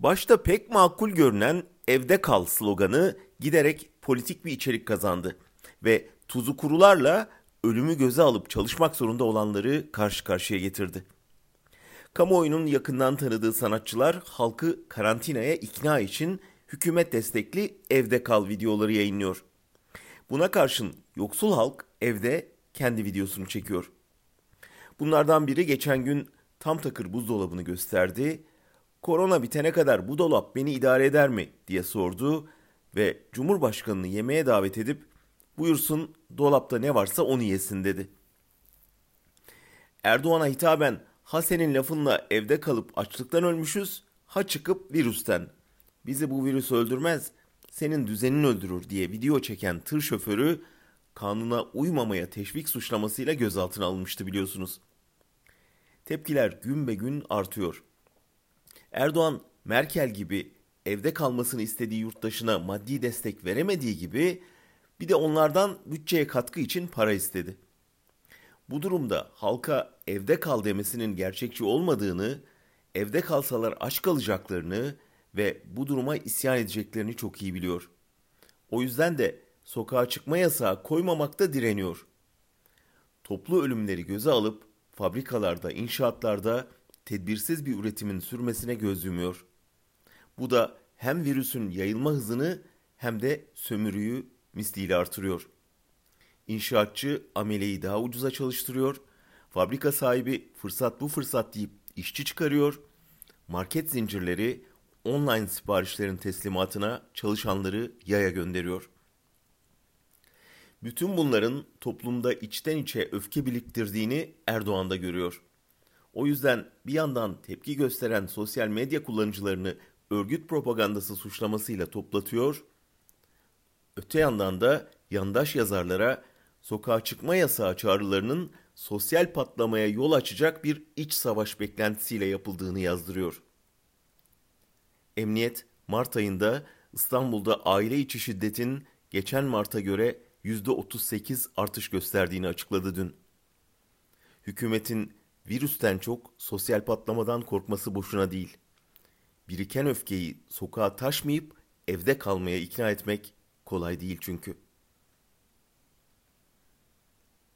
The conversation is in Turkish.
Başta pek makul görünen evde kal sloganı giderek politik bir içerik kazandı ve tuzu kurularla ölümü göze alıp çalışmak zorunda olanları karşı karşıya getirdi. Kamuoyunun yakından tanıdığı sanatçılar halkı karantinaya ikna için hükümet destekli evde kal videoları yayınlıyor. Buna karşın yoksul halk evde kendi videosunu çekiyor. Bunlardan biri geçen gün tam takır buzdolabını gösterdi. Korona bitene kadar bu dolap beni idare eder mi diye sordu ve Cumhurbaşkanını yemeğe davet edip buyursun dolapta ne varsa onu yesin dedi. Erdoğan'a hitaben ha senin lafınla evde kalıp açlıktan ölmüşüz ha çıkıp virüsten. Bizi bu virüs öldürmez senin düzenin öldürür diye video çeken tır şoförü kanuna uymamaya teşvik suçlamasıyla gözaltına alınmıştı biliyorsunuz. Tepkiler gün be gün artıyor. Erdoğan Merkel gibi evde kalmasını istediği yurttaşına maddi destek veremediği gibi bir de onlardan bütçeye katkı için para istedi. Bu durumda halka evde kal demesinin gerçekçi olmadığını, evde kalsalar aç kalacaklarını ve bu duruma isyan edeceklerini çok iyi biliyor. O yüzden de sokağa çıkma yasağı koymamakta direniyor. Toplu ölümleri göze alıp fabrikalarda, inşaatlarda tedbirsiz bir üretimin sürmesine göz yumuyor. Bu da hem virüsün yayılma hızını hem de sömürüyü misliyle artırıyor. İnşaatçı ameleyi daha ucuza çalıştırıyor, fabrika sahibi fırsat bu fırsat deyip işçi çıkarıyor, market zincirleri online siparişlerin teslimatına çalışanları yaya gönderiyor. Bütün bunların toplumda içten içe öfke biriktirdiğini Erdoğan da görüyor. O yüzden bir yandan tepki gösteren sosyal medya kullanıcılarını örgüt propagandası suçlamasıyla toplatıyor. Öte yandan da yandaş yazarlara sokağa çıkma yasağı çağrılarının sosyal patlamaya yol açacak bir iç savaş beklentisiyle yapıldığını yazdırıyor. Emniyet Mart ayında İstanbul'da aile içi şiddetin geçen Mart'a göre %38 artış gösterdiğini açıkladı dün. Hükümetin virüsten çok sosyal patlamadan korkması boşuna değil. Biriken öfkeyi sokağa taşmayıp evde kalmaya ikna etmek kolay değil çünkü.